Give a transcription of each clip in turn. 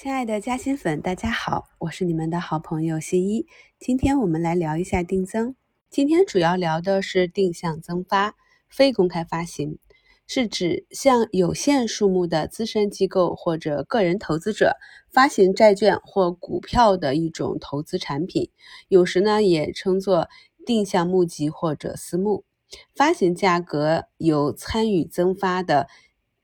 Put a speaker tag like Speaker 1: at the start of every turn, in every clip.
Speaker 1: 亲爱的嘉兴粉，大家好，我是你们的好朋友新一。今天我们来聊一下定增。今天主要聊的是定向增发，非公开发行，是指向有限数目的资深机构或者个人投资者发行债券或股票的一种投资产品，有时呢也称作定向募集或者私募。发行价格由参与增发的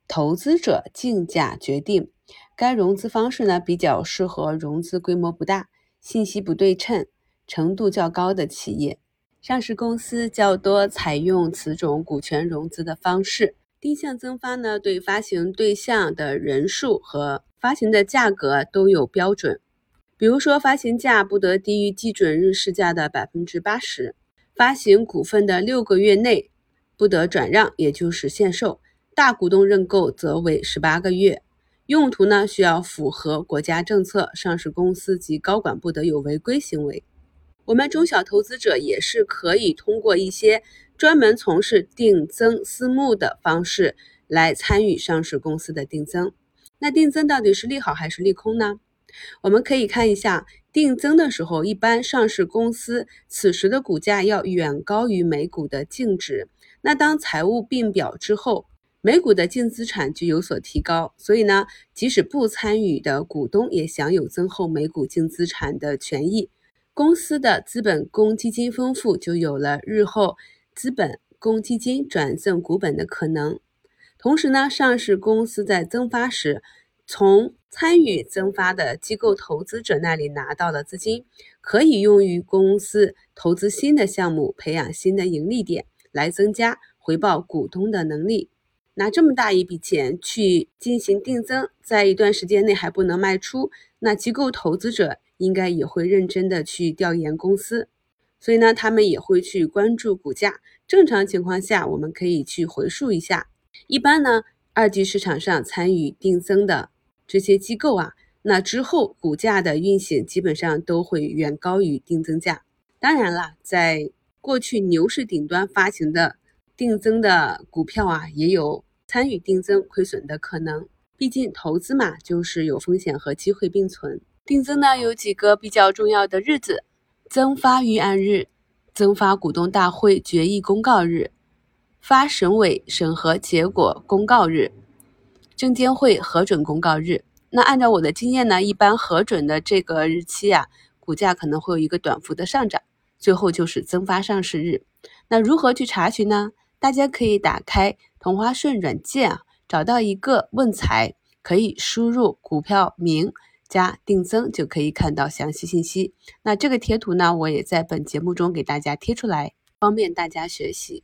Speaker 1: 投资者竞价决定。该融资方式呢，比较适合融资规模不大、信息不对称程度较高的企业。上市公司较多采用此种股权融资的方式。定向增发呢，对发行对象的人数和发行的价格都有标准。比如说，发行价不得低于基准日市价的百分之八十；发行股份的六个月内不得转让，也就是限售；大股东认购则为十八个月。用途呢，需要符合国家政策，上市公司及高管不得有违规行为。我们中小投资者也是可以通过一些专门从事定增私募的方式来参与上市公司的定增。那定增到底是利好还是利空呢？我们可以看一下，定增的时候，一般上市公司此时的股价要远高于每股的净值。那当财务并表之后，每股的净资产就有所提高，所以呢，即使不参与的股东也享有增厚每股净资产的权益。公司的资本公积金丰富，就有了日后资本公积金转赠股本的可能。同时呢，上市公司在增发时，从参与增发的机构投资者那里拿到的资金，可以用于公司投资新的项目，培养新的盈利点，来增加回报股东的能力。拿这么大一笔钱去进行定增，在一段时间内还不能卖出，那机构投资者应该也会认真的去调研公司，所以呢，他们也会去关注股价。正常情况下，我们可以去回溯一下，一般呢，二级市场上参与定增的这些机构啊，那之后股价的运行基本上都会远高于定增价。当然了，在过去牛市顶端发行的。定增的股票啊，也有参与定增亏损的可能。毕竟投资嘛，就是有风险和机会并存。定增呢，有几个比较重要的日子：增发预案日、增发股东大会决议公告日、发审委审核结果公告日、证监会核准公告日。那按照我的经验呢，一般核准的这个日期啊，股价可能会有一个短幅的上涨。最后就是增发上市日。那如何去查询呢？大家可以打开同花顺软件啊，找到一个问财，可以输入股票名加定增，就可以看到详细信息。那这个贴图呢，我也在本节目中给大家贴出来，方便大家学习。